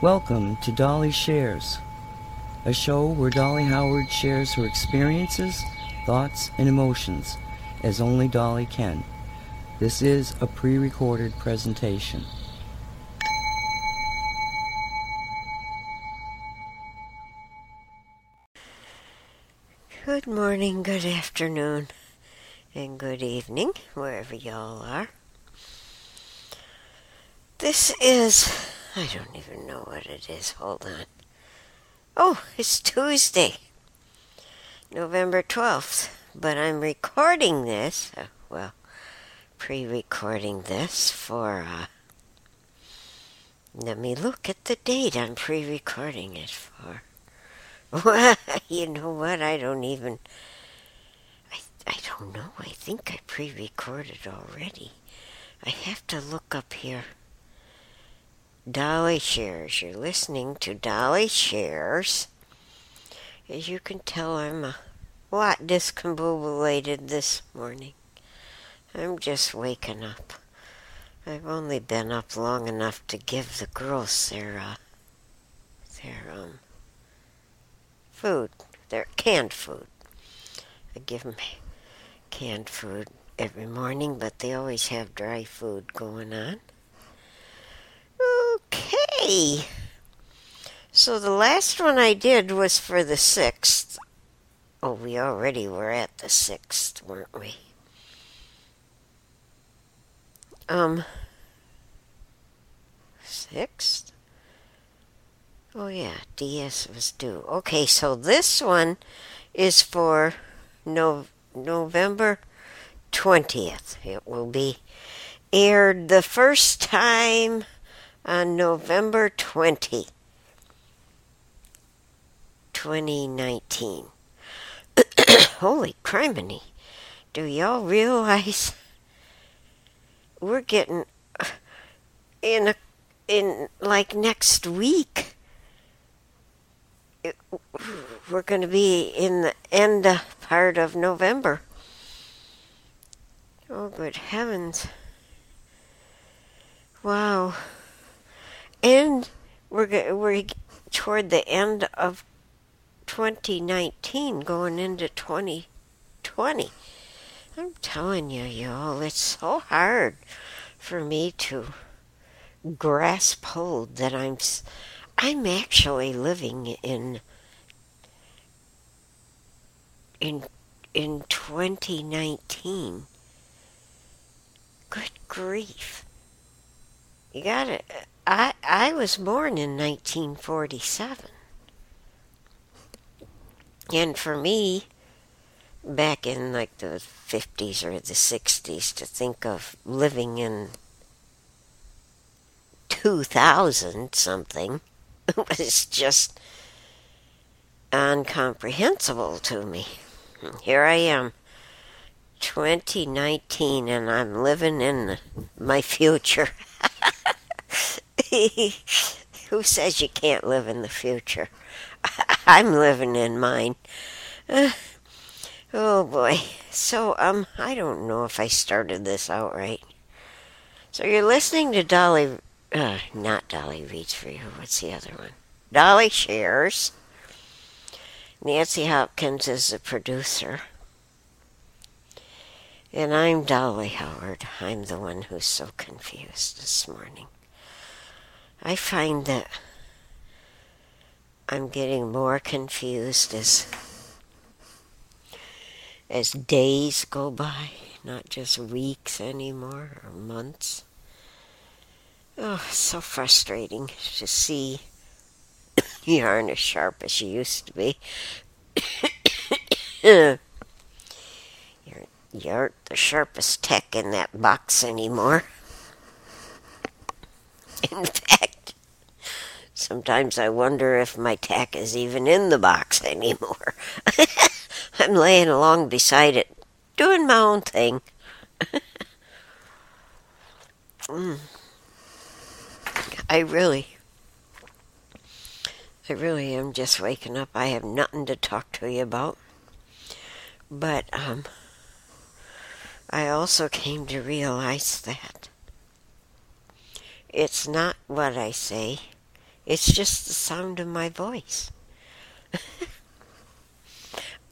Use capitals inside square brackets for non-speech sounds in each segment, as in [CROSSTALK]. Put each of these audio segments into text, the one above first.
Welcome to Dolly Shares, a show where Dolly Howard shares her experiences, thoughts, and emotions as only Dolly can. This is a pre recorded presentation. Good morning, good afternoon, and good evening, wherever y'all are. This is, I don't even know what it is. Hold on. Oh, it's Tuesday, November 12th, but I'm recording this, uh, well, pre recording this for, uh, let me look at the date I'm pre recording it for. Well, [LAUGHS] you know what? I don't even. I, I don't know. I think I pre recorded already. I have to look up here. Dolly Shares. You're listening to Dolly Shares. As you can tell, I'm a lot discombobulated this morning. I'm just waking up. I've only been up long enough to give the girls their, uh, their, um, food, their canned food. I give them canned food every morning, but they always have dry food going on. Okay. So the last one I did was for the 6th. Oh, we already were at the 6th, weren't we? Um, 6th? Oh, yeah, DS was due. Okay, so this one is for no, November 20th. It will be aired the first time on November 20, 2019. [COUGHS] Holy criminy. Do y'all realize [LAUGHS] we're getting [SIGHS] in a, in like next week [SIGHS] we're going to be in the end part of November. Oh, good heavens. Wow. And we're, we're toward the end of 2019, going into 2020. I'm telling you, y'all, it's so hard for me to grasp hold that I'm I'm actually living in in in 2019. Good grief. You got it. I I was born in 1947. And for me back in like the 50s or the 60s to think of living in 2000 something [LAUGHS] was just incomprehensible to me. Here I am, 2019, and I'm living in my future. [LAUGHS] [LAUGHS] Who says you can't live in the future? [LAUGHS] I'm living in mine. Uh, [SIGHS] oh boy. So, um, I don't know if I started this out right. So you're listening to Dolly uh, not Dolly reads for you. What's the other one? Dolly shares. Nancy Hopkins is the producer. And I'm Dolly Howard. I'm the one who's so confused this morning. I find that I'm getting more confused as as days go by, not just weeks anymore or months. Oh, so frustrating to see you aren't as sharp as you used to be. [COUGHS] you're, you aren't the sharpest tech in that box anymore. [LAUGHS] In fact, sometimes I wonder if my tack is even in the box [LAUGHS] anymore. [LAUGHS] I'm laying along beside it, doing my own thing. mm. I really, I really am just waking up. I have nothing to talk to you about. But, um, I also came to realize that it's not what I say, It's just the sound of my voice. [LAUGHS]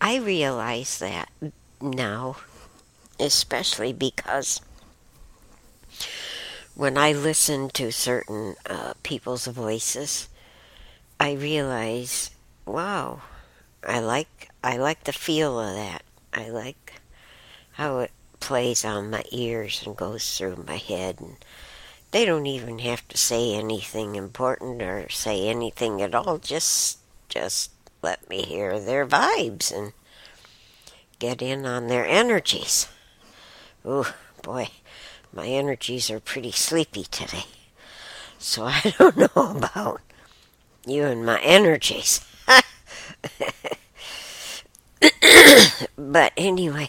I realize that now, especially because when I listen to certain uh, people's voices, I realize, wow, I like I like the feel of that. I like how it plays on my ears and goes through my head and they don't even have to say anything important or say anything at all. Just just let me hear their vibes and get in on their energies. Oh boy my energies are pretty sleepy today. So i [LAUGHS] don't know about you and my energies. [LAUGHS] But anyway.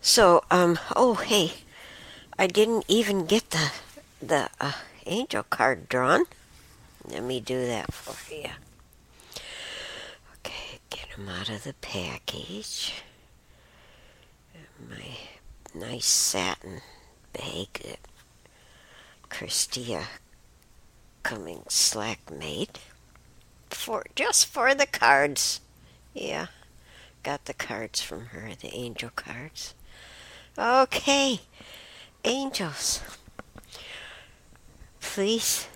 So um oh hey I didn't even get the the uh, angel card drawn. Let me do that for you. Okay, get them out of the package. My nice satin bag that Christia Cummings Slack made for just for the cards. Yeah, got the cards from her, the angel cards. Okay, angels. Please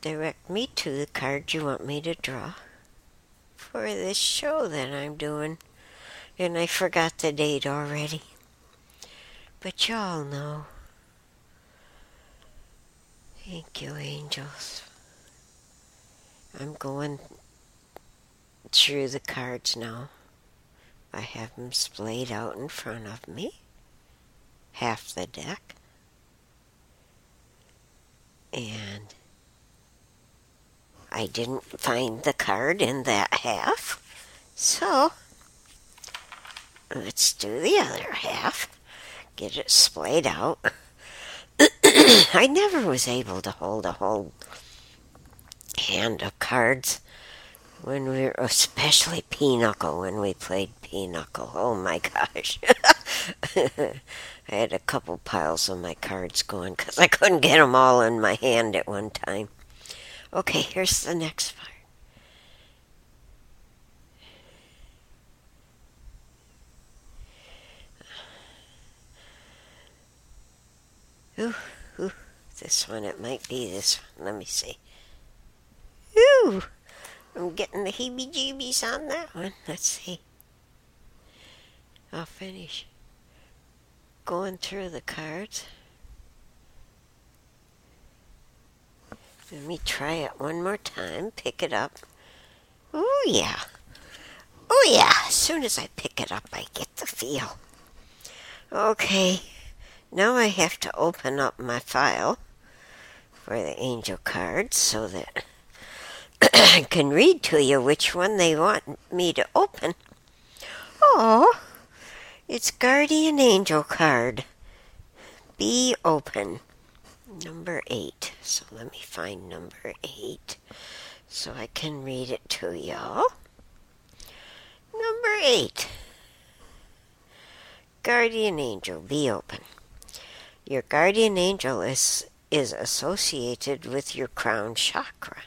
direct me to the card you want me to draw for this show that I'm doing. And I forgot the date already. But y'all know. Thank you, angels. I'm going through the cards now. I have them splayed out in front of me half the deck. And I didn't find the card in that half. So let's do the other half. Get it splayed out. [COUGHS] I never was able to hold a whole hand of cards when we were, especially Pinochle, when we played Pinochle. Oh my gosh. [LAUGHS] I had a couple piles of my cards going because I couldn't get them all in my hand at one time. Okay, here's the next part. Ooh, ooh, this one, it might be this one. Let me see. Ooh, I'm getting the heebie jeebies on that one. Let's see. I'll finish going through the cards. Let me try it one more time. Pick it up. Oh, yeah. Oh, yeah. As soon as I pick it up, I get the feel. Okay. Now I have to open up my file for the angel cards so that [COUGHS] I can read to you which one they want me to open. Oh, it's Guardian Angel card. Be open. Number eight. So let me find number eight so I can read it to y'all. Number eight. Guardian Angel, be open. Your guardian angel is, is associated with your crown chakra,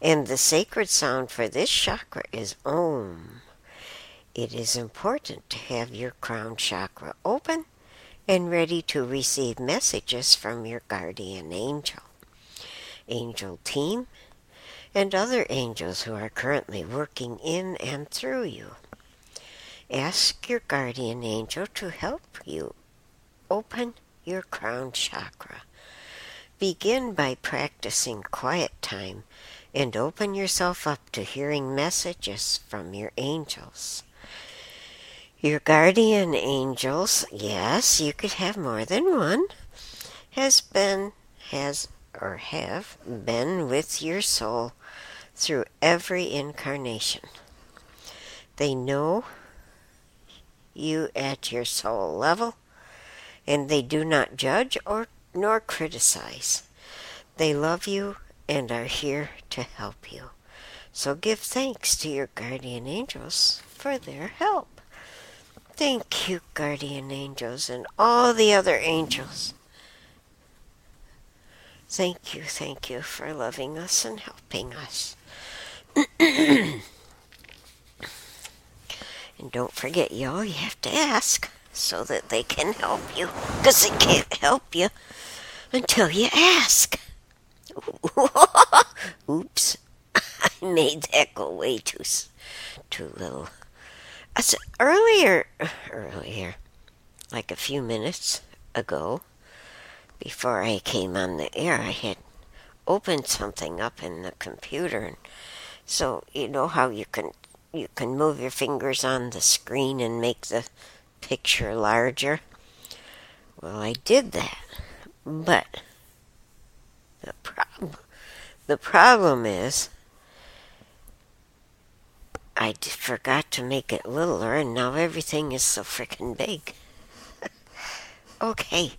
and the sacred sound for this chakra is Om. It is important to have your crown chakra open and ready to receive messages from your guardian angel, angel team, and other angels who are currently working in and through you. Ask your guardian angel to help you open your crown chakra. Begin by practicing quiet time and open yourself up to hearing messages from your angels. Your guardian angels, yes, you could have more than one, has been, has, or have been with your soul through every incarnation. They know you at your soul level, and they do not judge or nor criticize. They love you and are here to help you. So give thanks to your guardian angels for their help. Thank you, guardian angels, and all the other angels. Thank you, thank you for loving us and helping us. [CLEARS THROAT] and don't forget, y'all, you have to ask so that they can help you. Because they can't help you until you ask. [LAUGHS] Oops. [LAUGHS] I made that go way too, too little. Said earlier, earlier, like a few minutes ago, before I came on the air, I had opened something up in the computer, and so you know how you can you can move your fingers on the screen and make the picture larger. Well, I did that, but the problem the problem is I forgot to make it littler, and now everything is so freaking big. [LAUGHS] okay.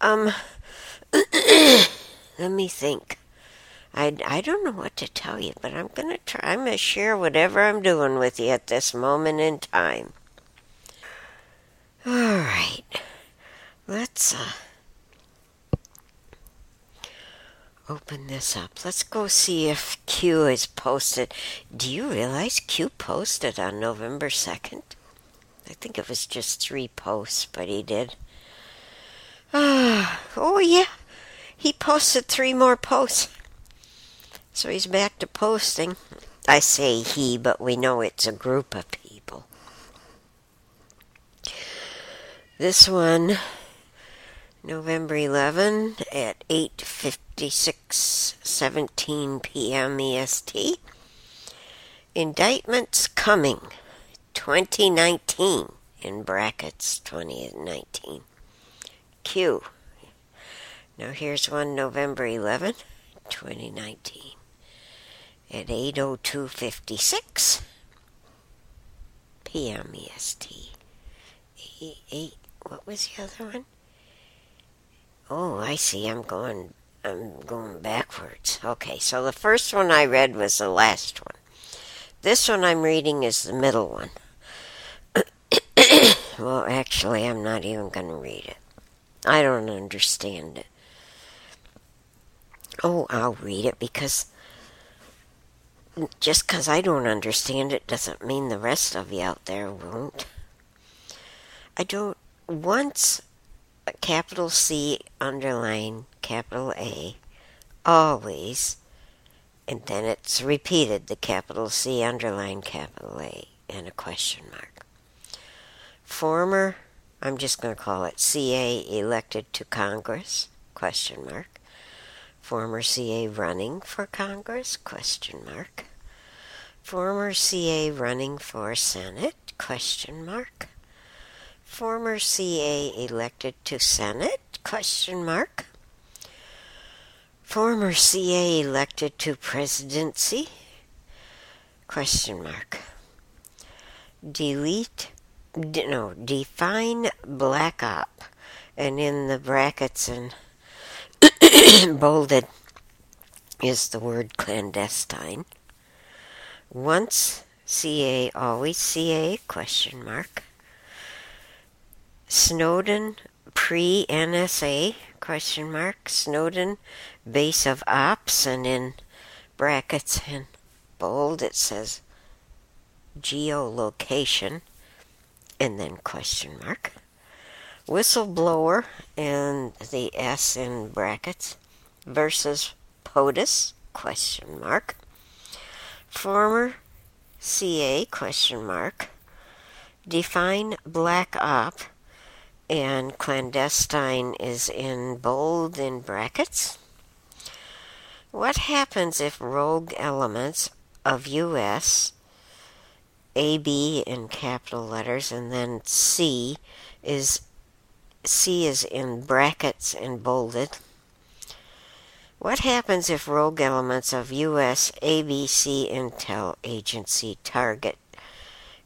Um, [COUGHS] let me think. I, I don't know what to tell you, but I'm going to try. I'm going to share whatever I'm doing with you at this moment in time. All right. Let's uh, open this up. Let's go see if Q is posted. Do you realize Q posted on November 2nd? I think it was just three posts, but he did. [SIGHS] Oh, yeah. He posted three more posts. So he's back to posting. I say he, but we know it's a group of people. This one, November 11 at 8:56 17 p.m. EST. Indictments coming 2019 in brackets 2019. Q. Now here's one November 11, 2019 at 8:02:56 p.m. EST. 8, 8 what was the other one? Oh, I see. I'm going I'm going backwards. Okay, so the first one I read was the last one. This one I'm reading is the middle one. [COUGHS] well, actually, I'm not even going to read it. I don't understand it. Oh, I'll read it because just because I don't understand it doesn't mean the rest of you out there won't. I don't. Once capital C underline capital A, always, and then it's repeated the capital C underline capital A and a question mark. Former I'm just going to call it CA elected to Congress? Question mark. Former CA running for Congress? Question mark. Former CA running for Senate? Question mark. Former CA elected to Senate? Question mark. Former CA elected to presidency? Question mark. Delete no, define black op. And in the brackets and [COUGHS] bolded is the word clandestine. Once CA, always CA, question mark. Snowden pre NSA, question mark. Snowden base of ops, and in brackets and bold it says geolocation and then question mark. Whistleblower and the S in brackets versus POTUS question mark. Former CA question mark. Define black op and clandestine is in bold in brackets. What happens if rogue elements of U.S. AB in capital letters, and then C is C is in brackets and bolded. What happens if rogue elements of U.S. ABC Intel Agency target,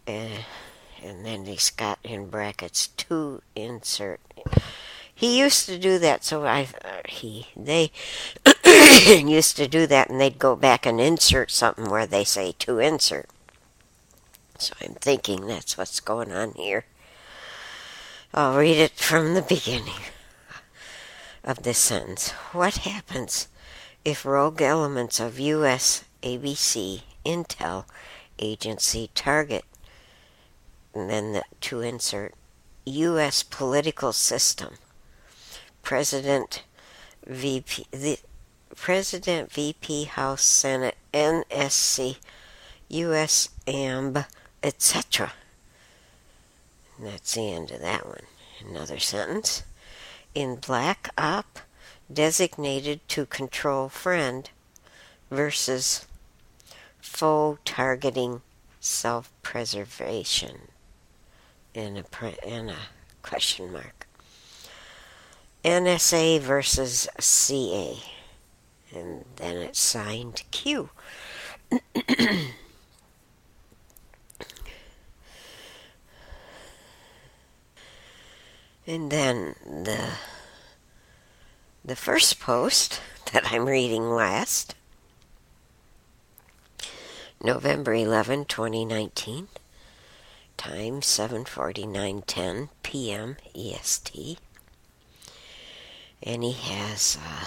uh, and then he's got in brackets to insert. He used to do that, so I uh, he they [COUGHS] used to do that, and they'd go back and insert something where they say to insert. So I'm thinking that's what's going on here. I'll read it from the beginning. of this sentence. What happens if rogue elements of U.S. ABC, Intel agency target, and then the, to insert U.S. political system, President VP, the President VP House Senate NSC, U.S. AMB, etc. That's the end of that one. Another sentence. In Black Op, designated to control friend versus foe targeting self preservation in a, in a question mark. NSA versus CA. And then it's signed Q. [COUGHS] And then the the first post [LAUGHS] that I'm reading last, November 11, 2019, time 7:49:10 p.m. EST. And he has uh,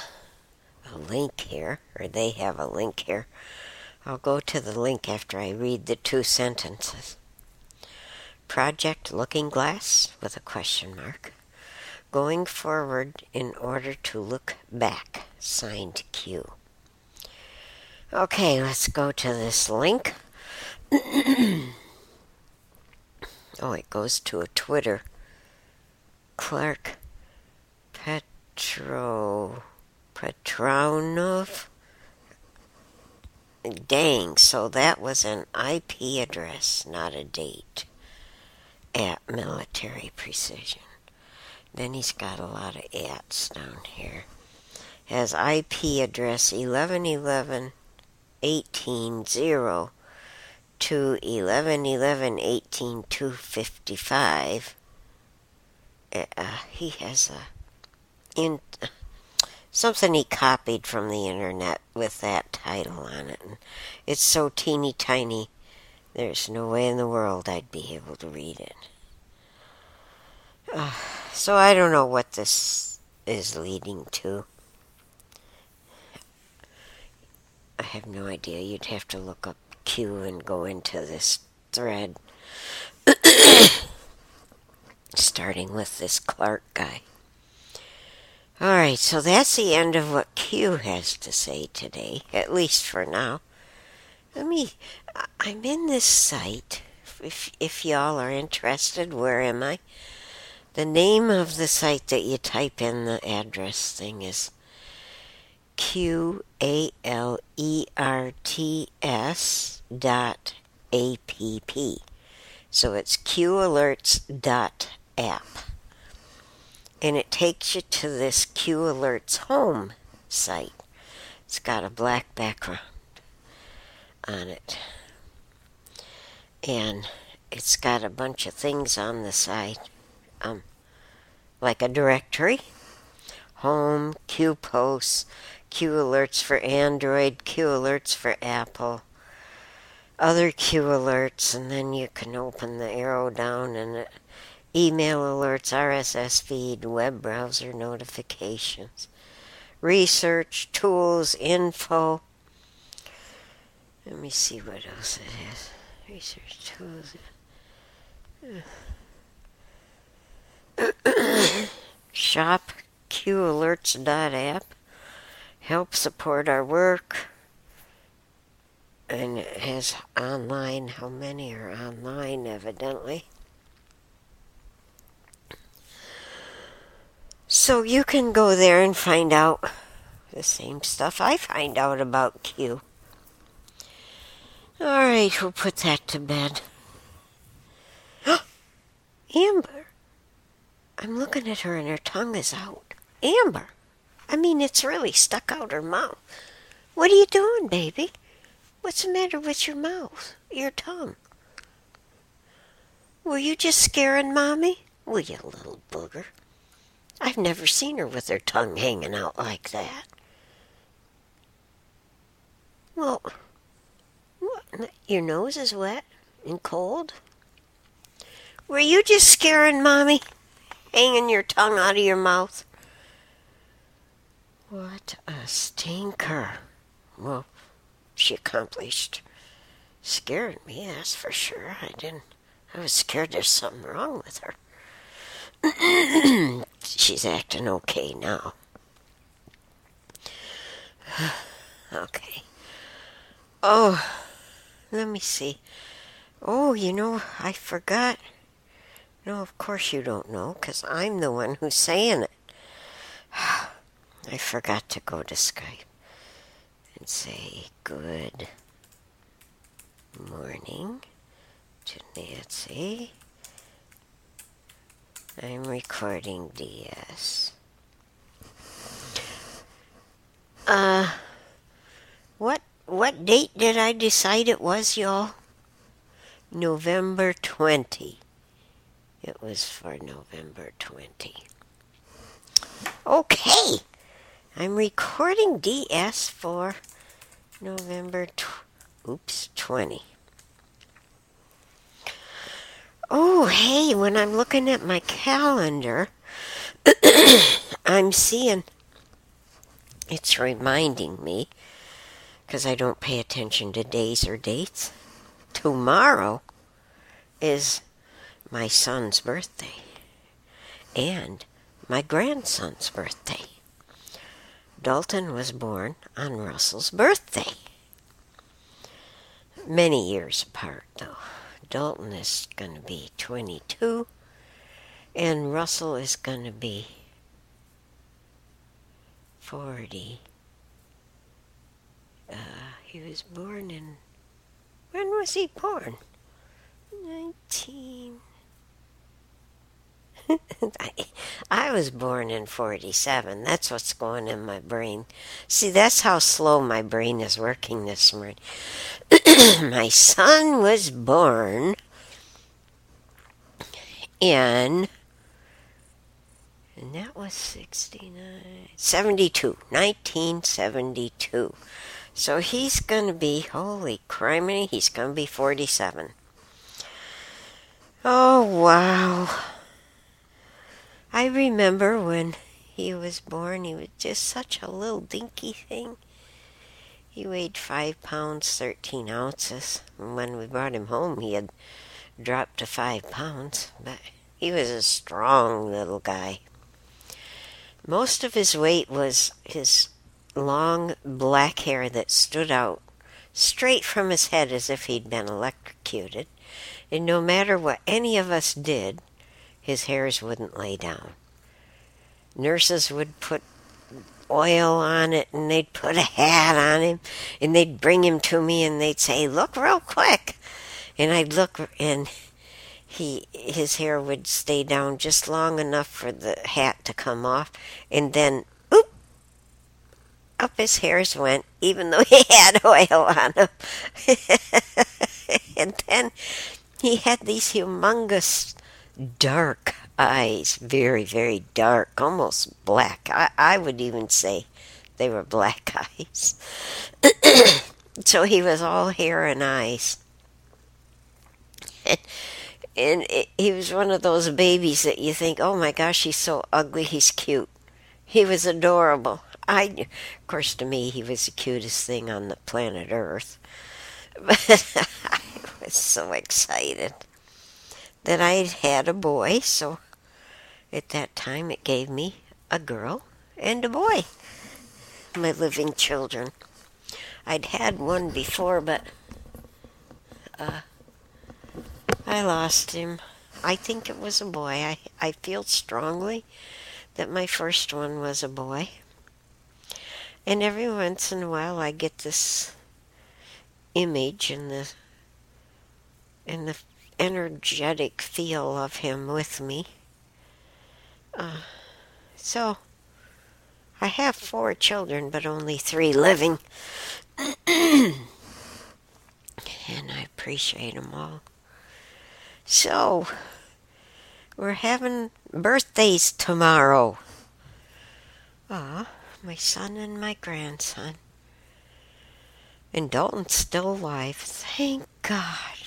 a link here, or they have a link here. I'll go to the link after I read the two sentences. Project Looking Glass with a question mark. Going forward in order to look back. Signed Q. Okay, let's go to this link. [CLEARS THROAT] oh, it goes to a Twitter. Clark Petro Petronov. Dang, so that was an IP address, not a date at military precision. Then he's got a lot of ats down here. Has IP address 1111 18 0 to 1111 18 255. Uh, he has a in something he copied from the internet with that title on it. And it's so teeny tiny there's no way in the world I'd be able to read it. Uh, so I don't know what this is leading to. I have no idea. You'd have to look up Q and go into this thread. [COUGHS] Starting with this Clark guy. Alright, so that's the end of what Q has to say today, at least for now. Let me. I'm in this site. If if y'all are interested, where am I? The name of the site that you type in the address thing is Q A L E R T S app. So it's qalerts dot app. And it takes you to this Q Alerts home site. It's got a black background on it. And it's got a bunch of things on the side, um, like a directory, home, Q posts, Q alerts for Android, Q alerts for Apple, other Q alerts, and then you can open the arrow down and it, email alerts, RSS feed, web browser notifications, research, tools, info, let me see what else it has. Research tools. Shop qalerts.app. Help support our work. And has online. How many are online, evidently? So you can go there and find out the same stuff I find out about Q. All right, we'll put that to bed. [GASPS] Amber. I'm looking at her and her tongue is out. Amber. I mean, it's really stuck out her mouth. What are you doing, baby? What's the matter with your mouth, your tongue? Were you just scaring Mommy? Will you little booger? I've never seen her with her tongue hanging out like that. Well, what, your nose is wet and cold? Were you just scaring Mommy? Hanging your tongue out of your mouth? What a stinker. Well, she accomplished. Scared me, that's for sure. I didn't. I was scared there's something wrong with her. [CLEARS THROAT] She's acting okay now. [SIGHS] okay. Oh, let me see. Oh, you know, I forgot. No, of course you don't know, because I'm the one who's saying it. [SIGHS] I forgot to go to Skype and say good morning to Nancy. I'm recording DS. Uh, what what date did I decide it was, y'all? November 20. It was for November 20. Okay. I'm recording DS for November tw- oops, 20. Oh, hey, when I'm looking at my calendar, [COUGHS] I'm seeing it's reminding me because I don't pay attention to days or dates. Tomorrow is my son's birthday and my grandson's birthday. Dalton was born on Russell's birthday. Many years apart, though. Dalton is going to be 22, and Russell is going to be 40. Uh, he was born in. When was he born? 19. I, [LAUGHS] I was born in 47. That's what's going in my brain. See, that's how slow my brain is working this morning. [CLEARS THROAT] my son was born in. And that was 69. 72. 1972. So he's going to be, holy criminy, he's going to be 47. Oh, wow. I remember when he was born, he was just such a little dinky thing. He weighed five pounds, 13 ounces. And when we brought him home, he had dropped to five pounds, but he was a strong little guy. Most of his weight was his long black hair that stood out straight from his head as if he'd been electrocuted. And no matter what any of us did, his hairs wouldn't lay down. Nurses would put oil on it and they'd put a hat on him and they'd bring him to me and they'd say, Look real quick. And I'd look and he his hair would stay down just long enough for the hat to come off and then oop up his hairs went even though [LAUGHS] he had oil on him. [LAUGHS] and then he had these humongous dark eyes, very, very dark, almost black. I, I would even say they were black [LAUGHS] eyes. [CLEARS THROAT] so he was all hair and eyes. [LAUGHS] And, and it, he was one of those babies that you think, oh my gosh, he's so ugly, he's cute. He was adorable. I, of course, to me, he was the cutest thing on the planet Earth. [LAUGHS] But I was so excited that I had a boy, so at that time it gave me a girl and a boy, my living children. I'd had one before, but uh, I lost him. I think it was a boy. I, I feel strongly that my first one was a boy. And every once in a while I get this image in the in the energetic feel of him with me. Uh, so, I have four children, but only three living. [CLEARS THROAT] and I appreciate them all. So, we're having birthdays tomorrow. Ah, my son and my grandson. And Dalton's still alive. Thank God.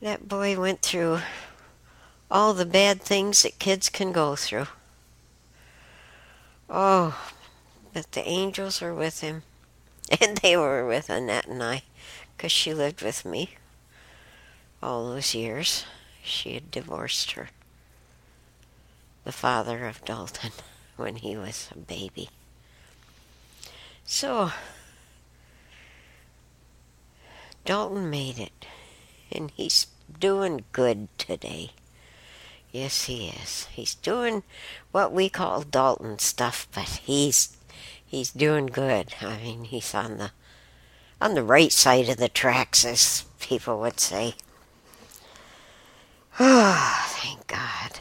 That boy went through all the bad things that kids can go through. Oh, but the angels were with him, [LAUGHS] and they were with Annette and I, because she lived with me all those years. She had divorced her, the father of Dalton, [LAUGHS] when he was a baby. So, Dalton made it, and he's doing good today. Yes, he is. He's doing what we call Dalton stuff, but he's he's doing good. I mean, he's on the on the right side of the tracks, as people would say. Oh, [SIGHS] thank God.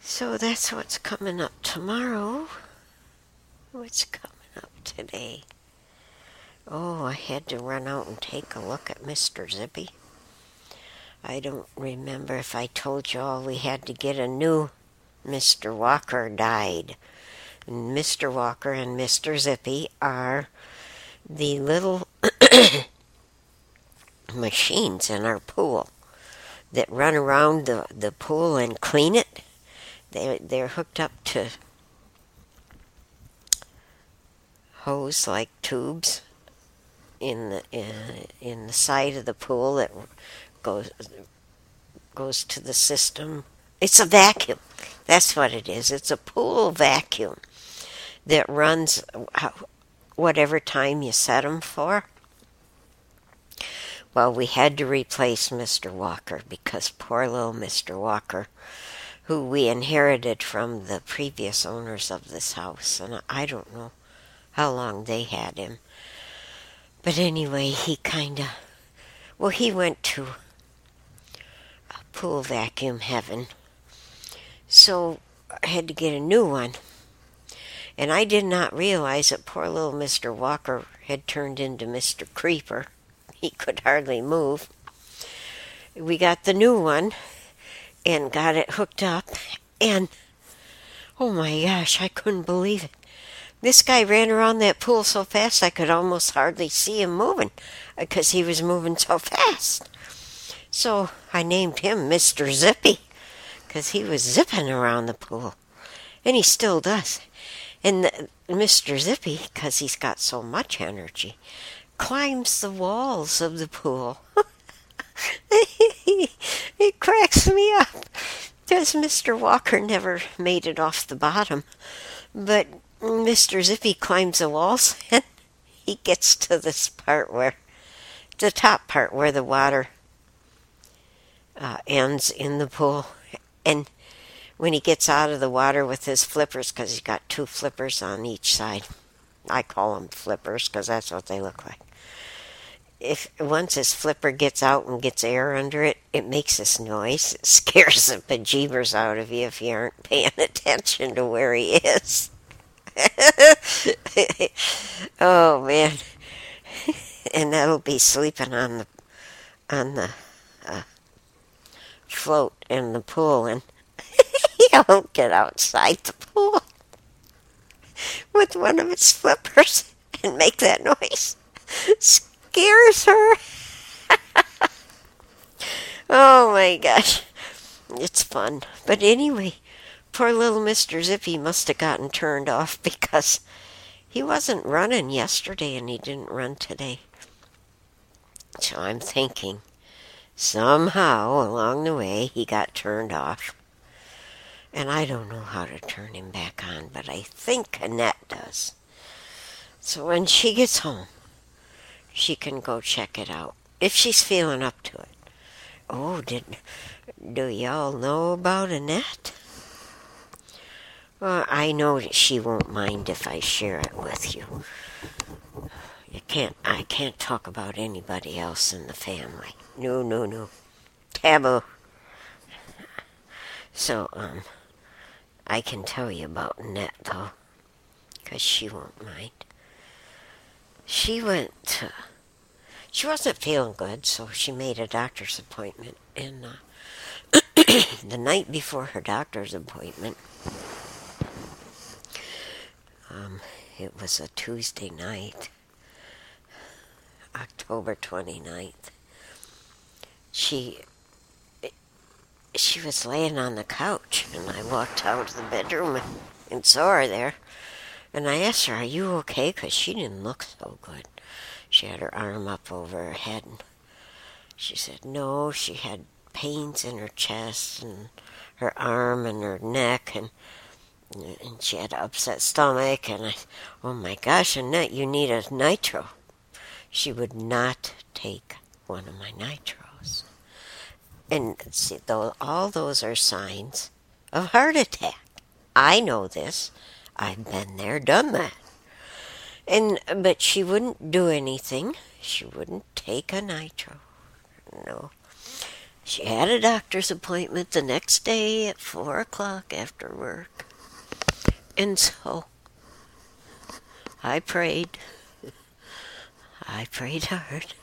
So that's what's coming up tomorrow. What's coming up today? Oh, I had to run out and take a look at Mr. Zippy. I don't remember if I told you all we had to get a new Mr. Walker died. Mr. Walker and Mr. Zippy are the little [COUGHS] machines in our pool that run around the, the pool and clean it. They they're hooked up to hose like tubes in the in, in the side of the pool that goes goes to the system. It's a vacuum. That's what it is. It's a pool vacuum that runs uh, whatever time you set them for. Well, we had to replace Mr. Walker because poor little Mr. Walker, who we inherited from the previous owners of this house, and I don't know how long they had him. But anyway, he kind of, well, he went to a pool vacuum heaven. So I had to get a new one. And I did not realize that poor little Mr. Walker had turned into Mr. Creeper. He could hardly move. We got the new one and got it hooked up, and oh my gosh, I couldn't believe it. This guy ran around that pool so fast I could almost hardly see him moving uh, because he was moving so fast. So I named him Mr. Zippy because he was zipping around the pool, and he still does. And the, Mr. Zippy, because he's got so much energy, climbs the walls of the pool. [LAUGHS] it cracks me up because Mr. Walker never made it off the bottom. But Mr. Zippy climbs the walls [LAUGHS] and he gets to this part where, the top part where the water uh, ends in the pool. And when he gets out of the water with his flippers, because he's got two flippers on each side, I call them flippers because that's what they look like. If once his flipper gets out and gets air under it, it makes this noise. It [LAUGHS] scares the bejeebers out of you if you aren't paying [LAUGHS] attention to where he is. [LAUGHS] oh man, [LAUGHS] and that'll be sleeping on the on the uh, float in the pool, and [LAUGHS] he won't get outside the pool with one of his flippers and make that noise. Scares her. oh my gosh. It's fun. But anyway, poor little Mr. Zippy must have gotten turned off [LAUGHS] because he wasn't running yesterday and he didn't run today. So I'm thinking somehow along the way he got turned off. And I don't know how to turn him back on, but I think Annette does. So when she gets home, she can go check it out if she's feeling up to it. Oh, did do y'all know about Annette? Well, I know she won't mind if I share it with you. You can't I can't talk about anybody else in the family. No, no, no. Taboo. So, um, I can tell you about Annette, though, because she won't mind. She went she wasn't feeling good, so she made a doctor's appointment. And uh, [COUGHS] the night before her doctor's appointment, um, it was a Tuesday night, October 29th. She she was laying on the couch, and I walked out of the bedroom and, and saw her there. And I asked her, Are you okay? Because she didn't look so good. She had her arm up over her head. And she said, No, she had pains in her chest and her arm and her neck. And and she had an upset stomach. And I, oh my gosh, Annette, you need a nitro. She would not take one of my nitros. And see, though, all those are signs of heart attack. I know this. I've been there, done that. And but she wouldn't do anything. She wouldn't take a nitro. No. She had a doctor's appointment the next day at four o'clock after work. And so I prayed. I prayed hard.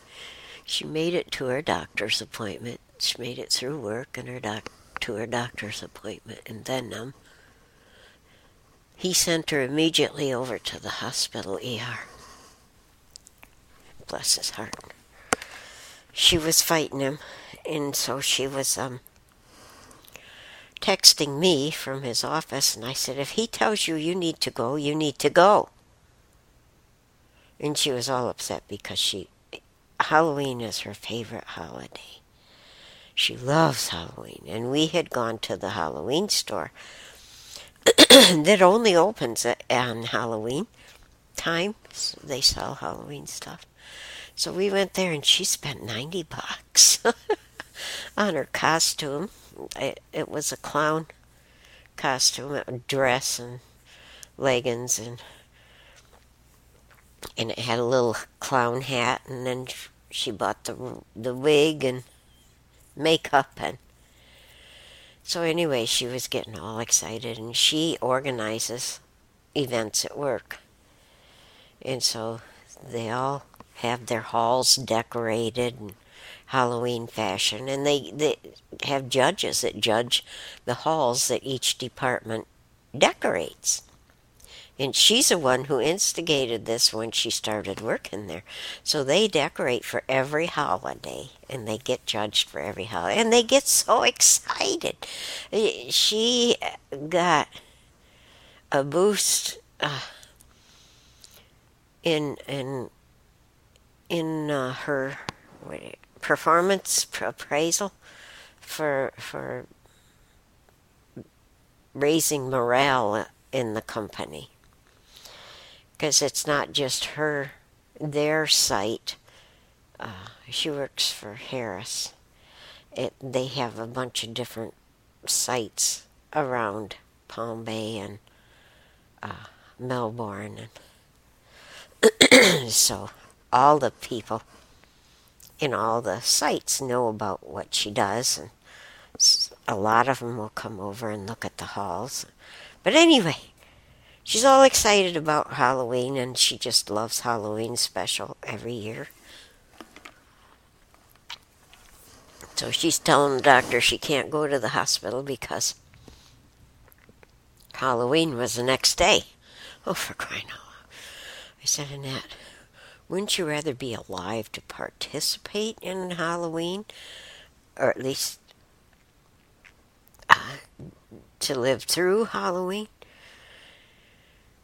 She made it to her doctor's appointment. She made it through work and her doc- to her doctor's appointment, and then um, he sent her immediately over to the hospital ER. Bless his heart. She was fighting him, and so she was um texting me from his office, and I said, If he tells you you need to go, you need to go. And she was all upset because she Halloween is her favorite holiday. She loves Halloween, and we had gone to the Halloween store [COUGHS] that only opens on Halloween time. So they sell Halloween stuff. So we went there, and she spent ninety bucks [LAUGHS] on her costume it, it was a clown costume, a dress and leggings, and and it had a little clown hat, and then she bought the the wig and makeup and. So anyway, she was getting all excited, and she organizes events at work, and so they all have their halls decorated and Halloween fashion, and they, they have judges that judge the halls that each department decorates. And she's the one who instigated this when she started working there. So they decorate for every holiday and they get judged for every holiday. And they get so excited. She got a boost uh, in in in uh, her performance appraisal for for raising morale in the company. Because it's not just her their site. Uh, she works for harris. It, they have a bunch of different sites around palm bay and uh, melbourne and [CLEARS THROAT] so all the people in all the sites know about what she does, and a lot of them will come over and look at the halls. But anyway, she's all excited about Halloween, and she just loves Halloween special every year. So she's telling the doctor she can't go to the hospital because Halloween was the next day. Oh, for crying out loud. I said, Annette, wouldn't you rather be alive to participate in Halloween? Or at least uh, to live through Halloween?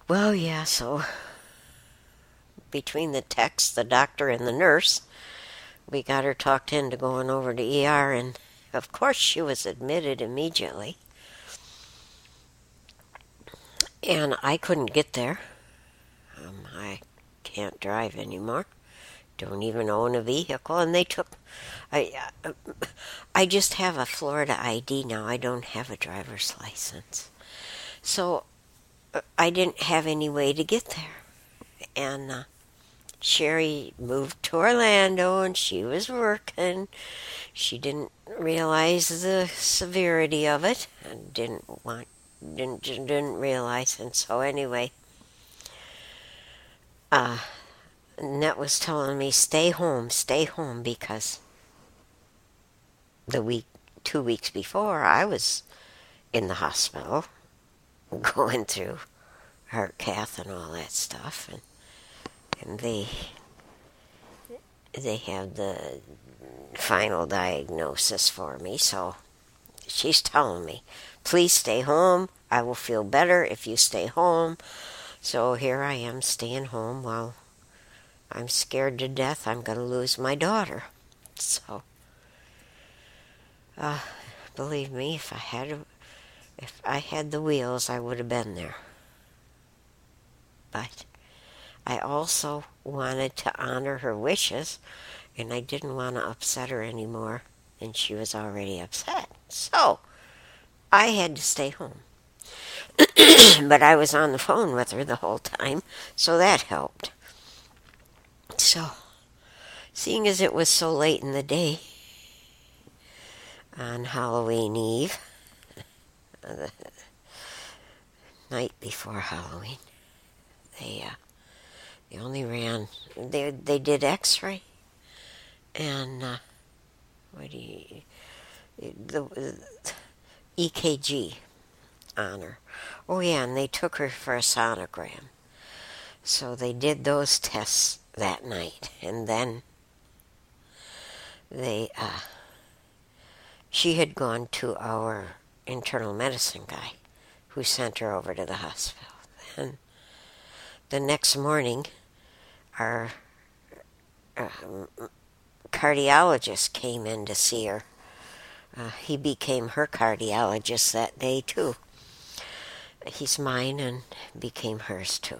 Well, yeah, so between the techs, the doctor, and the nurse, we got her talked into going over to ER, and of course she was admitted immediately. And I couldn't get there. Um, I can't drive anymore. Don't even own a vehicle, and they took. I I just have a Florida ID now. I don't have a driver's license, so uh, I didn't have any way to get there. And uh, Sherry moved to Orlando, and she was working. She didn't realize the severity of it, and didn't want didn't didn't realize, and so anyway uh, Net was telling me, stay home, stay home, because the week, two weeks before, I was in the hospital [LAUGHS] going through heart cath and all that stuff, and and they they have the final diagnosis for me, so she's telling me, please stay home. I will feel better if you stay home. So here I am staying home while I'm scared to death I'm going to lose my daughter. So, uh, believe me, if I had if I had the wheels, I would have been there. But I also wanted to honor her wishes, and I didn't want to upset her anymore, and she was already upset. So, I had to stay home. [COUGHS] but I was on the phone with her the whole time, so that helped. So, seeing as it was so late in the day on Halloween Eve, the night before Halloween, they uh, they only ran they they did X-ray and uh, what do you the, the EKG on her. Oh yeah, and they took her for a sonogram. So they did those tests that night, and then they uh, she had gone to our internal medicine guy, who sent her over to the hospital. And the next morning, our uh, cardiologist came in to see her. Uh, he became her cardiologist that day too. He's mine and became hers too.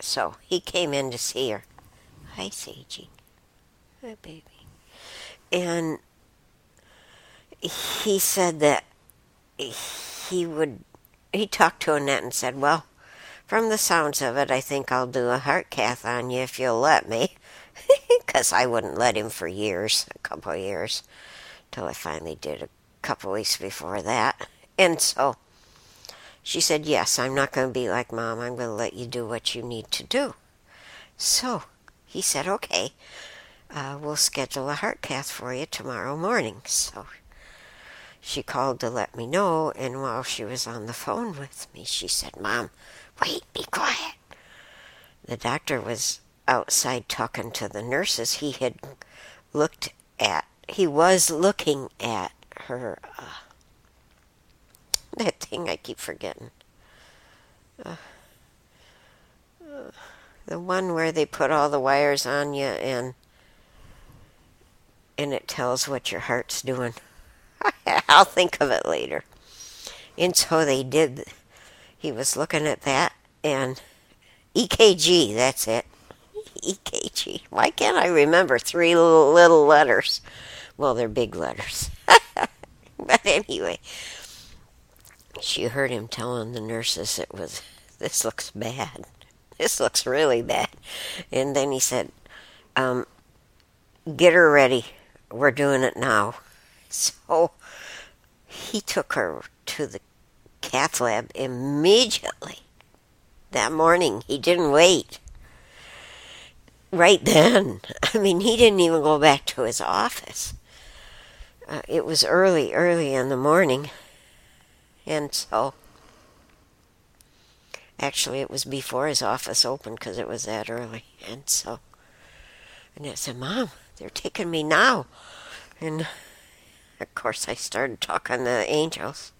So he came in to see her. Hi, Sagey. Hi, baby. And he said that he would, he talked to Annette and said, Well, from the sounds of it, I think I'll do a heart cath on you if you'll let me. [LAUGHS] Because I wouldn't let him for years, a couple of years, till I finally did a couple weeks before that. And so she said, Yes, I'm not going to be like mom. I'm going to let you do what you need to do. So he said, okay, uh, we'll schedule a heart cath for you tomorrow morning. So she called to let me know, and while she was on the phone with me, she said, Mom, wait, be quiet. The doctor was outside talking to the nurses. He had looked at, he was looking at her, uh, [LAUGHS] that thing I keep forgetting. Uh, uh, the one where they put all the wires on you and and it tells what your heart's doing. [LAUGHS] I'll think of it later. And so they did. He was looking at that and EKG, that's it. [LAUGHS] EKG. Why can't I remember three little, little letters? Well, they're big letters. but anyway, she heard him telling the nurses it was, [LAUGHS] this looks bad this looks really bad. And then he said, um, get her ready. We're doing it now. [LAUGHS] So he took her to the cath lab immediately. That morning, he didn't wait. Right then. [LAUGHS] I mean, he didn't even go back to his office. Uh, it was early, early in the morning. And so Actually, it was before his office opened because it was that early. And so, and I said, Mom, they're taking me now. And of course, I started talking to the angels.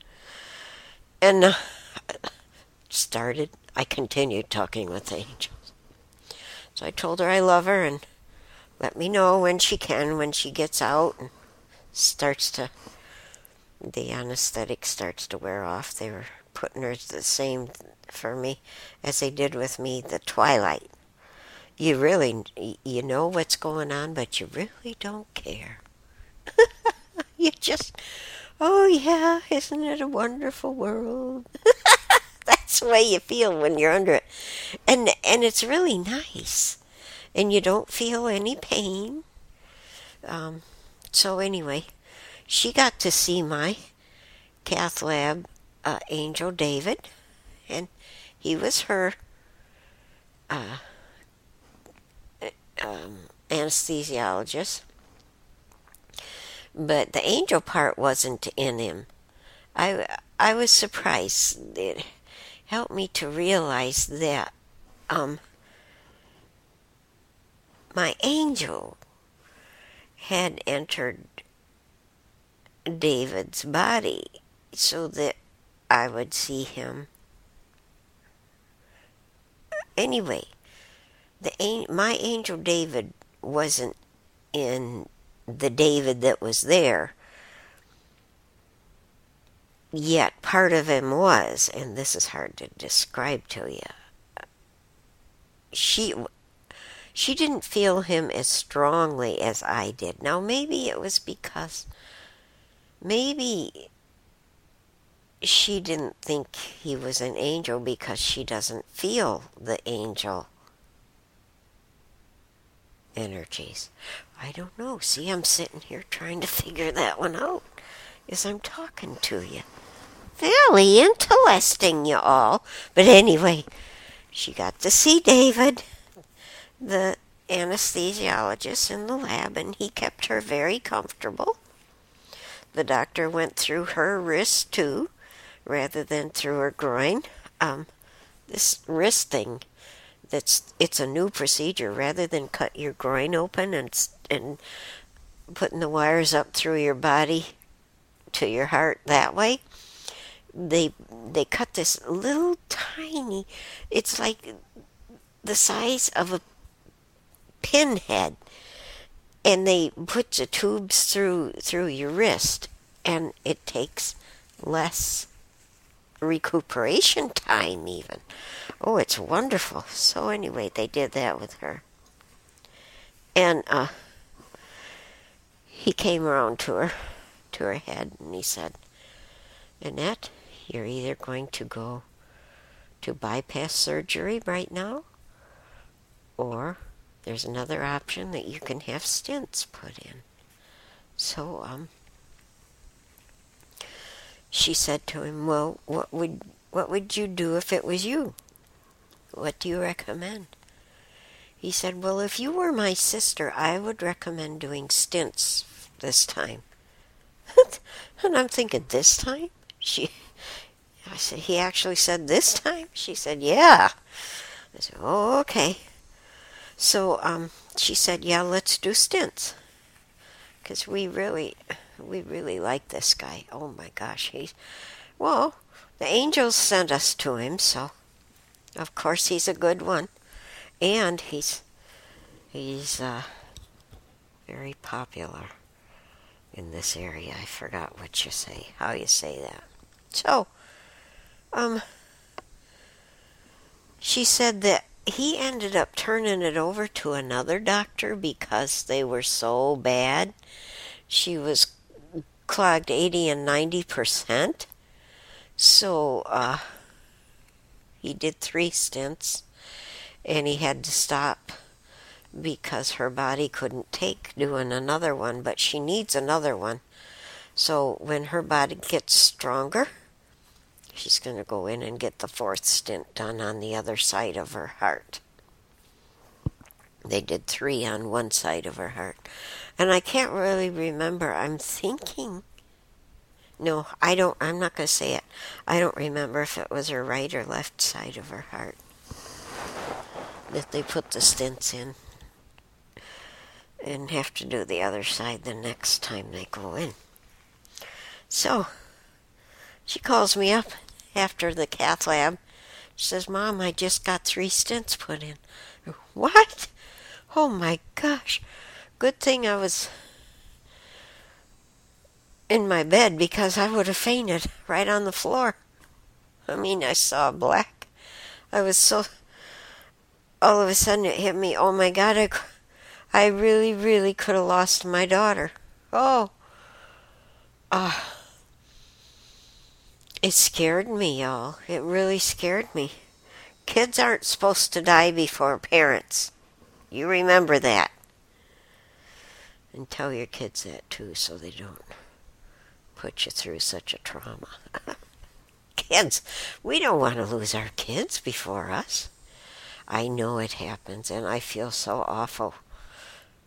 And uh, started, I continued talking with the angels. So I told her I love her and let me know when she can, when she gets out and starts to, the anesthetic starts to wear off. They were putting her the same for me as they did with me the twilight. You really you know what's going on, but you really don't care. [LAUGHS] you just oh yeah, isn't it a wonderful world? [LAUGHS] That's the way you feel when you're under it. And and it's really nice. And you don't feel any pain. Um, so anyway, she got to see my cath lab uh, angel David, and he was her uh, um, anesthesiologist. But the angel part wasn't in him. I, I was surprised. It helped me to realize that um, my angel had entered David's body so that I would see him anyway, the my angel David wasn't in the David that was there. Yet part of him was, and this is hard to describe to you. She she didn't feel him as strongly as I did. Now maybe it was because maybe she didn't think he was an angel because she doesn't feel the angel energies. I don't know. See, I'm sitting here trying to figure that one out as I'm talking to you. Very interesting, you all. But anyway, she got to see David, the anesthesiologist in the lab, and he kept her very comfortable. The doctor went through her wrist too, rather than through her groin. Um, this wrist thing that's it's a new procedure rather than cut your groin open and and putting the wires up through your body to your heart that way they they cut this little tiny it's like the size of a pinhead and they put the tubes through through your wrist and it takes less recuperation time even. Oh it's wonderful. So anyway they did that with her. And uh he came around to her to her head and he said annette you're either going to go to bypass surgery right now or there's another option that you can have stents put in so um she said to him, "Well, what would what would you do if it was you? What do you recommend?" He said, "Well, if you were my sister, I would recommend doing stents this time." [LAUGHS] and I'm thinking, "This time?" She I said, "He actually said this time?" She said, "Yeah." I said, "Oh, okay." So um she said, "Yeah, let's do stents." Cuz we really we really like this guy. Oh my gosh, he's well, the angels sent us to him, so of course he's a good one, and he's he's uh, very popular in this area. I forgot what you say, how you say that. So, um, she said that he ended up turning it over to another doctor because they were so bad. She was clogged 80 and 90 percent. So uh, he did three stents and he had to stop because her body couldn't take doing another one, but she needs another one. So when her body gets stronger, she's going to go in and get the fourth stent done on the other side of her heart. They did three on one side of her heart. And I can't really remember. I'm thinking. No, I don't. I'm not going to say it. I don't remember if it was her right or left side of her heart that they put the stents in. And have to do the other side the next time they go in. So, she calls me up after the cath lab. She says, Mom, I just got three stents put in. What? Oh my gosh. Good thing I was in my bed because I would have fainted right on the floor. I mean, I saw black. I was so. All of a sudden, it hit me. Oh my God! I, I really, really could have lost my daughter. Oh. Ah. Uh, it scared me, y'all. It really scared me. Kids aren't supposed to die before parents. You remember that. And tell your kids that too so they don't put you through such a trauma. [LAUGHS] kids, we don't want to lose our kids before us. I know it happens, and I feel so awful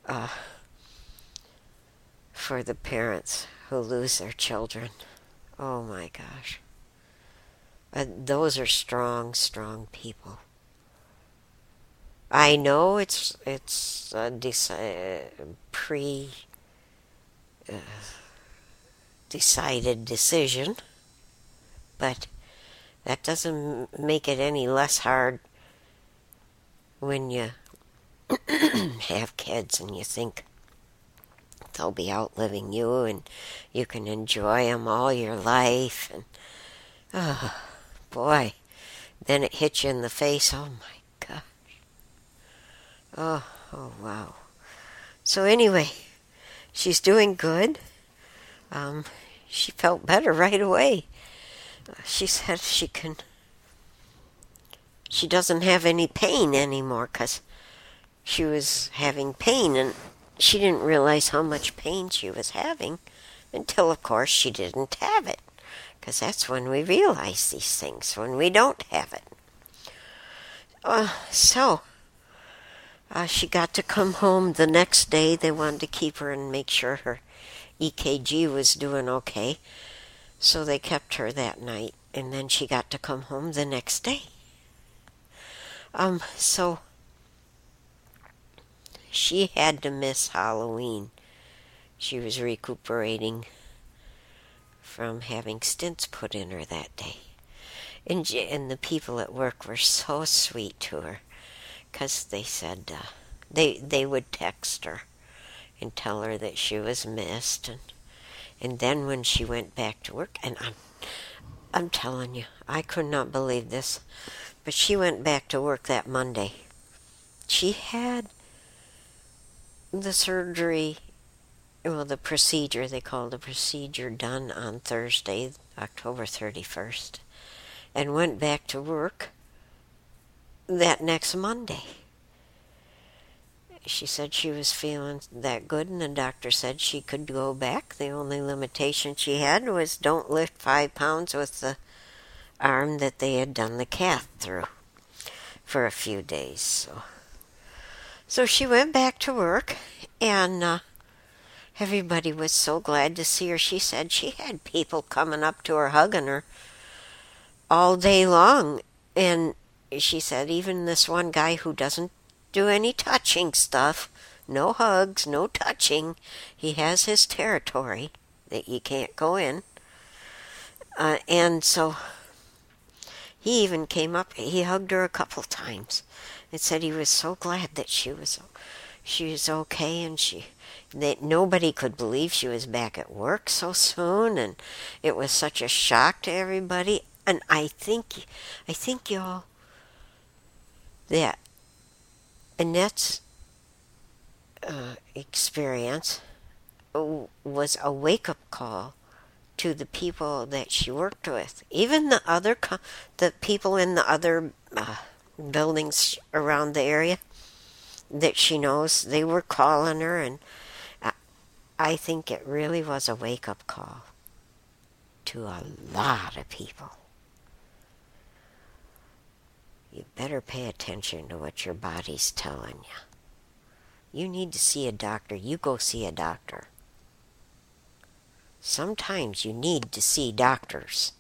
uh, for the parents who lose their children. Oh my gosh. Those are strong, strong people. I know it's it's a deci- pre uh, decided decision, but that doesn't make it any less hard when you [CLEARS THROAT] have kids and you think they'll be outliving you and you can enjoy them all your life and [SIGHS] oh boy. Then it hits you in the face. Oh my gosh. Oh oh wow. So anyway she's doing good. Um, she felt better [LAUGHS] right away. She said she can she doesn't have any pain anymore because she was having pain and she didn't realize how much pain she was having until, of course, she didn't have it. Because that's when we realize these things, when we don't have it. Uh, so, uh, she got to come home the next day. They wanted to keep her and make sure her EKG was doing okay. So they kept her that night, and then she got to come home the next day. Um, so she had to miss Halloween. She was recuperating from having stents put in her that day. And, and the people at work were so sweet to her because they said uh, they, they would text her and tell her that she was missed. And, and then when she went back to work, and I'm, I'm telling you, I could not believe this, but she went back to work that Monday. She had the surgery, well, the procedure, they call the procedure, done on Thursday, October 31st, and went back to work that next Monday. She said she was feeling that good, and the doctor said she could go back. The only limitation she had was don't lift five pounds with the arm that they had done the cath through for a few days. So so she went back to work, and uh, everybody was so glad to see her. She said she had people coming up to her, hugging her all day long. And she said, even this one guy who doesn't do any touching stuff, no hugs, no touching, he has his territory that you can't go in. Uh, and so he even came up, he hugged her a couple times and said he was so glad that she was she was okay and she that nobody could believe she was back at work so soon and it was such a shock to everybody and I think I think y'all that Annette's uh, experience was a wake up call to the people that she worked with, even the other co- the people in the other uh, buildings around the area that she knows. They were calling her, and I think it really was a wake up call to a lot of people. You better pay attention to what your body's telling you. You need to see a doctor, you go see a doctor. Sometimes you need to see doctors.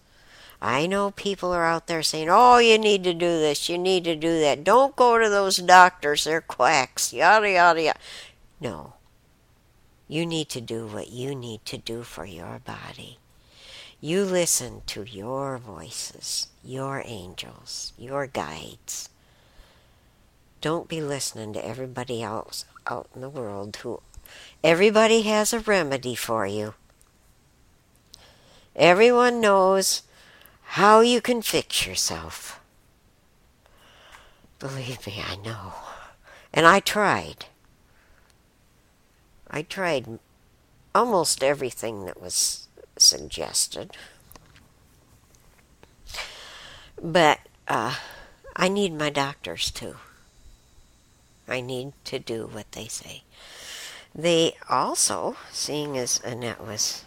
I know people are out there saying, oh, you need to do this, you need to do that. Don't go to those doctors, they're quacks, yada, yada, yada. No. You need to do what you need to do for your body. You listen to your voices, your angels, your guides. Don't be listening to everybody else out in the world who everybody has a remedy for you. Everyone knows how you can fix yourself. Believe me, I know. And I tried. I tried almost everything that was suggested. But uh, I need my doctors too. I need to do what they say. They also, seeing as Annette was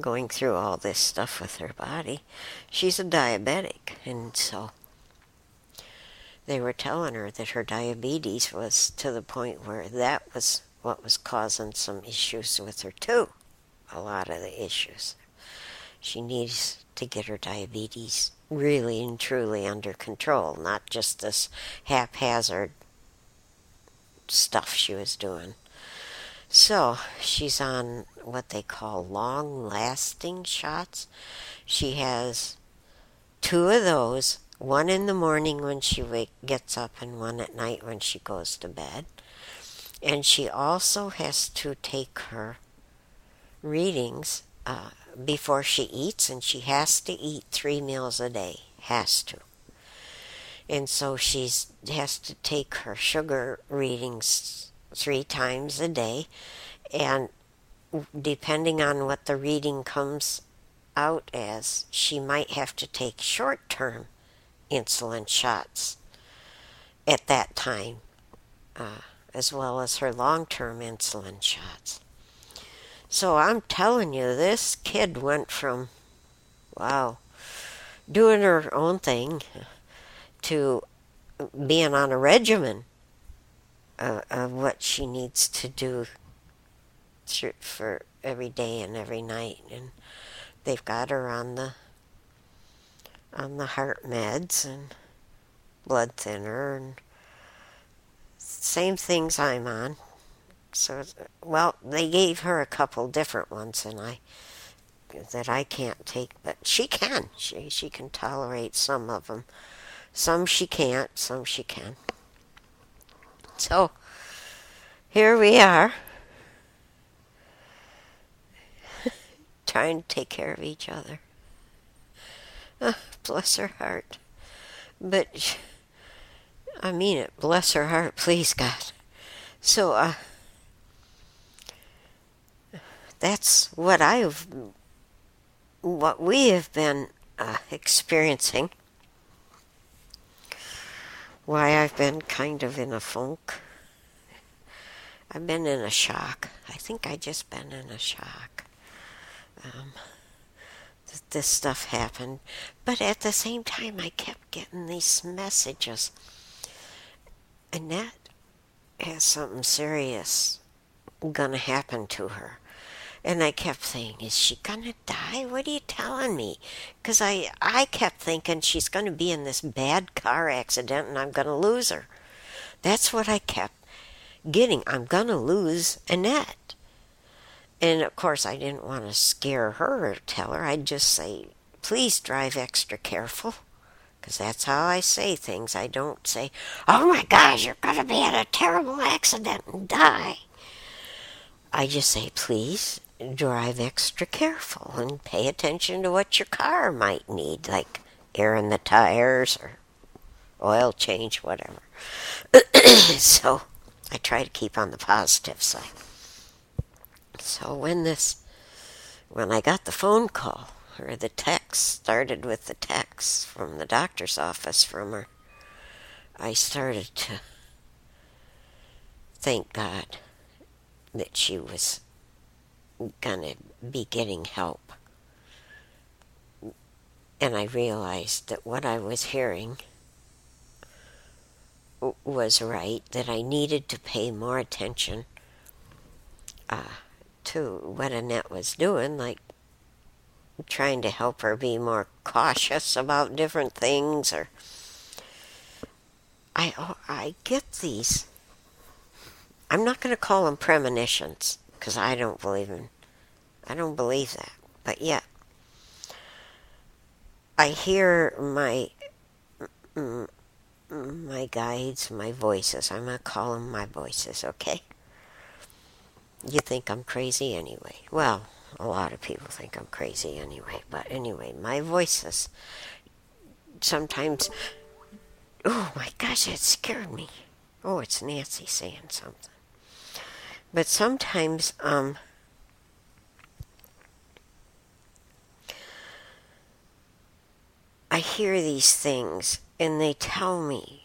going through all this stuff with her body. She's a diabetic, and so they were telling her that her diabetes was to the point where that was what was causing some issues with her, too. A lot of the issues. She needs to get her diabetes really and truly under control, not just this haphazard stuff she was doing. So she's on what they call long lasting shots. She has two of those one in the morning when she wake, gets up and one at night when she goes to bed. And she also has to take her readings uh, before she eats, and she has to eat three meals a day. Has to. And so she has to take her sugar readings three times a day. And depending on what the reading comes out as, she might have to take short term insulin shots at that time, uh, as well as her long term insulin shots. So I'm telling you, this kid went from, wow, doing her own thing to being on a regimen of, of what she needs to do for every day and every night. And they've got her on the on the heart meds and blood thinner and same things I'm on. So well, they gave her a couple different ones and I that I can't take, but she can. She she can tolerate some of them. Some she can't, some she can. So here we are. [LAUGHS] trying to take care of each other. Oh, bless her heart. But I mean it. Bless her heart, please, God. So, uh, that's what I've, what we have been uh, experiencing. Why I've been kind of in a funk. I've been in a shock. I think I just been in a shock um, that this stuff happened. But at the same time, I kept getting these messages. Annette has something serious gonna happen to her. And I kept saying, is she gonna die? What are you telling me? Because I, I kept thinking she's gonna be in this bad car accident and I'm gonna lose her. That's what I kept getting. I'm gonna lose Annette. And of course, I didn't want to scare her or tell her. I'd just say, please drive extra careful. Because that's how I say things. I don't say, oh my gosh, you're going to be in a terrible accident and die. I just say, please drive extra careful and pay attention to what your car might need, like air in the tires or oil change, whatever. [COUGHS] so I try to keep on the positive side. So when this, when I got the phone call, or the text, started with the text from the doctor's office from her, I started to thank God that she was gonna be getting help. And I realized that what I was hearing was right, that I needed to pay more attention uh, to what Annette was doing, like trying to help her be more cautious about different things or I oh, I get these. I'm not going to call them premonitions because I don't believe in I don't believe that but yet I hear my my guides my voices. I'm going to call them my voices okay? You think I'm crazy anyway. Well, a lot of people think I'm crazy anyway. But anyway, my voices sometimes. Oh my gosh, it scared me. Oh, it's Nancy saying something. But sometimes, um, I hear these things and they tell me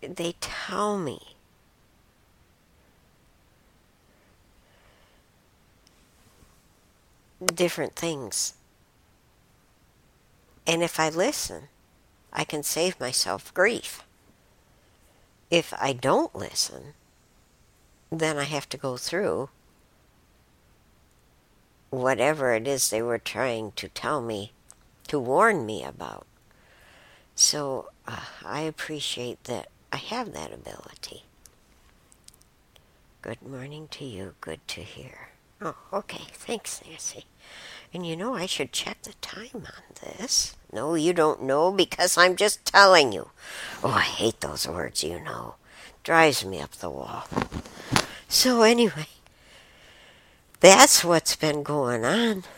they tell me different things. And if I listen, I can save myself grief. If I don't listen, then I have to go through whatever it is they were trying to tell me, to warn me about. So uh, I appreciate that I have that ability. Good morning to you. Good to hear. Oh, okay. Thanks, Nancy. And you know, I should check the time on this. No, you don't know because I'm just telling you. Oh, I hate those words, you know. Drives me up the wall. So, anyway, that's what's been going on. [LAUGHS]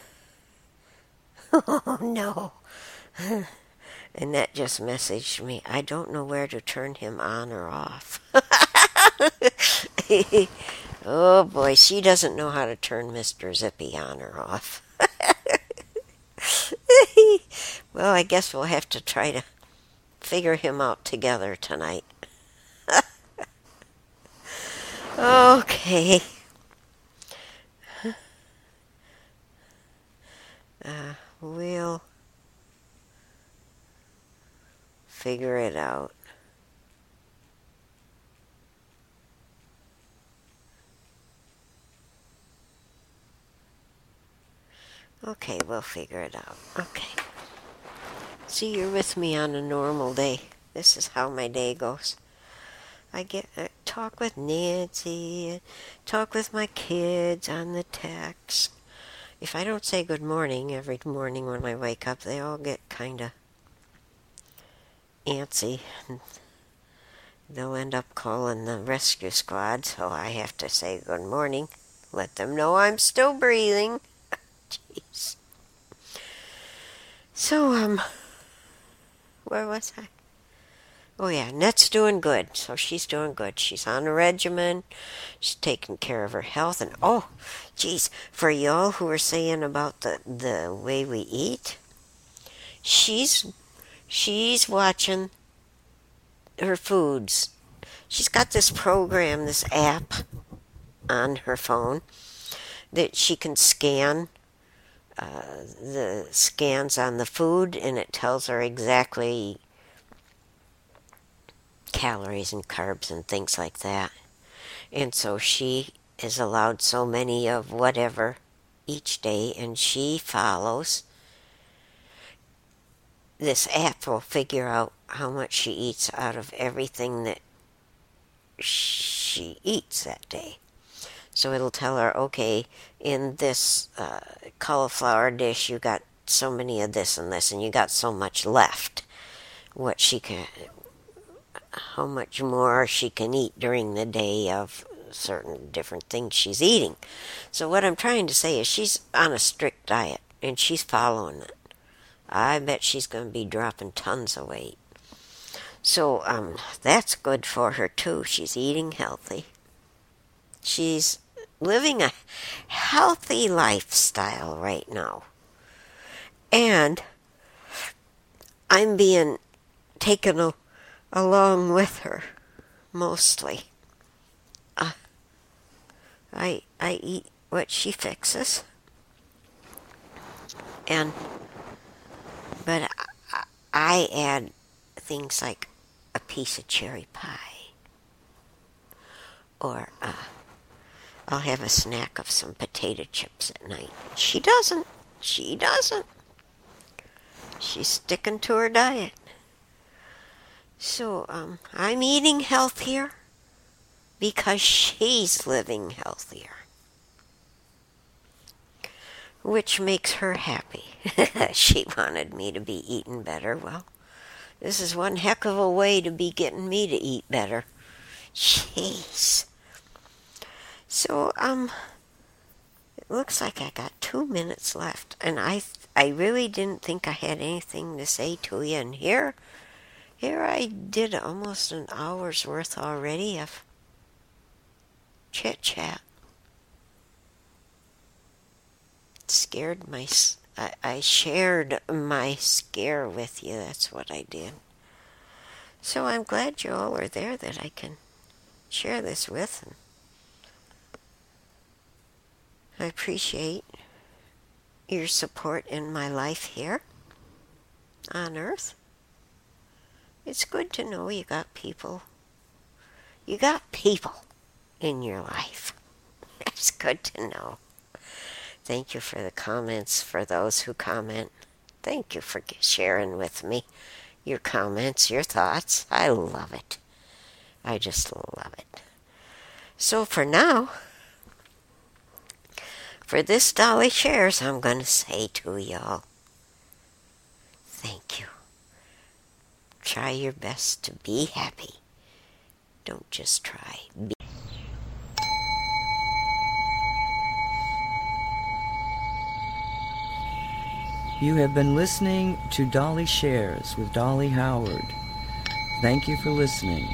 Oh, no. Annette just messaged me. I don't know where to turn him on or off. [LAUGHS] oh boy, she doesn't know how to turn Mr. Zippy on or off. [LAUGHS] well, I guess we'll have to try to figure him out together tonight. [LAUGHS] okay. Uh, we'll figure it out. Okay, we'll figure it out. Okay. See, you're with me on a normal day. This is how my day goes. I get talk with Nancy, talk with my kids on the text. If I don't say good morning every morning when I wake up, they all get kind of antsy. They'll end up calling the rescue squad, so I have to say good morning. Let them know I'm still breathing. Jeez. So, um, where was I? Oh, yeah, Net's doing good. So she's doing good. She's on a regimen. She's taking care of her health. And, oh, geez, for y'all who are saying about the, the way we eat, she's she's watching her foods. She's got this program, this app on her phone that she can scan uh, the scans on the food and it tells her exactly calories and carbs and things like that. And so she is allowed so many of whatever each day and she follows this app will figure out how much she eats out of everything that she eats that day. So it'll tell her, okay, in this uh, cauliflower dish, you got so many of this and this, and you got so much left. What she can, how much more she can eat during the day of certain different things she's eating. So what I'm trying to say is she's on a strict diet and she's following it. I bet she's going to be dropping tons of weight. So um, that's good for her too. She's eating healthy. She's living a healthy lifestyle right now. And I'm being taken a- along with her mostly. Uh, I I eat what she fixes. And but I, I add things like a piece of cherry pie, or uh, I'll have a snack of some potato chips at night. She doesn't. She doesn't. She's sticking to her diet. So um, I'm eating healthier because she's living healthier which makes her happy. [LAUGHS] she wanted me to be eating better. Well, this is one heck of a way to be getting me to eat better. Jeez. So, um, it looks like I got two minutes left, and I, I really didn't think I had anything to say to you. And here, here I did almost an hour's worth already of chit chat. scared my. I, I shared my scare with you. That's what I did. So I'm glad you all are there that I can share this with. And I appreciate your support in my life here on Earth. It's good to know you got people. You got people in your life. [LAUGHS] It's good to know. Thank you for the comments, for those who comment. Thank you for sharing with me your comments, your thoughts. I love it. I just love it. So for now, for this Dolly Shares, I'm going to say to y'all, thank you. Try your best to be happy. Don't just try. Be You have been listening to Dolly Shares with Dolly Howard. Thank you for listening.